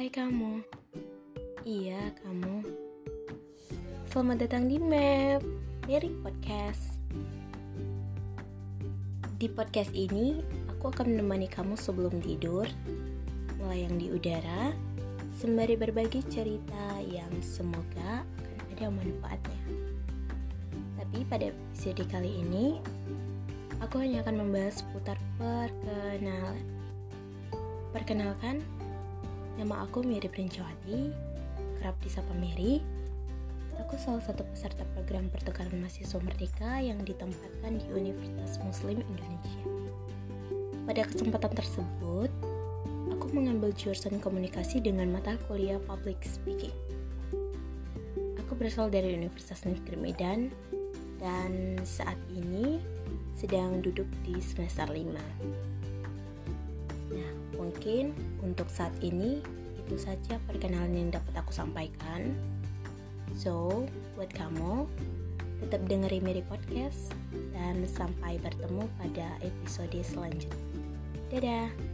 Hai kamu. Iya kamu. Selamat datang di MAP Mary Podcast. Di podcast ini Aku akan menemani kamu sebelum tidur Melayang di udara Sembari berbagi cerita Yang semoga akan ada manfaatnya. Tapi pada episode kali ini Aku hanya akan membahas seputar perkenalan. Perkenalkan, nama aku Mary Princawati Kerap disapa Mary Aku salah satu peserta program pertukaran mahasiswa merdeka yang ditempatkan di Universitas Muslim Indonesia. Pada kesempatan tersebut, aku mengambil jurusan komunikasi dengan mata kuliah public speaking. Aku berasal dari Universitas Negeri Medan dan saat ini sedang duduk di semester 5. Nah, mungkin untuk saat ini itu saja perkenalan yang dapat aku sampaikan. So, buat kamu, tetap dengerin Mary Podcast dan sampai bertemu pada episode selanjutnya. Dadah!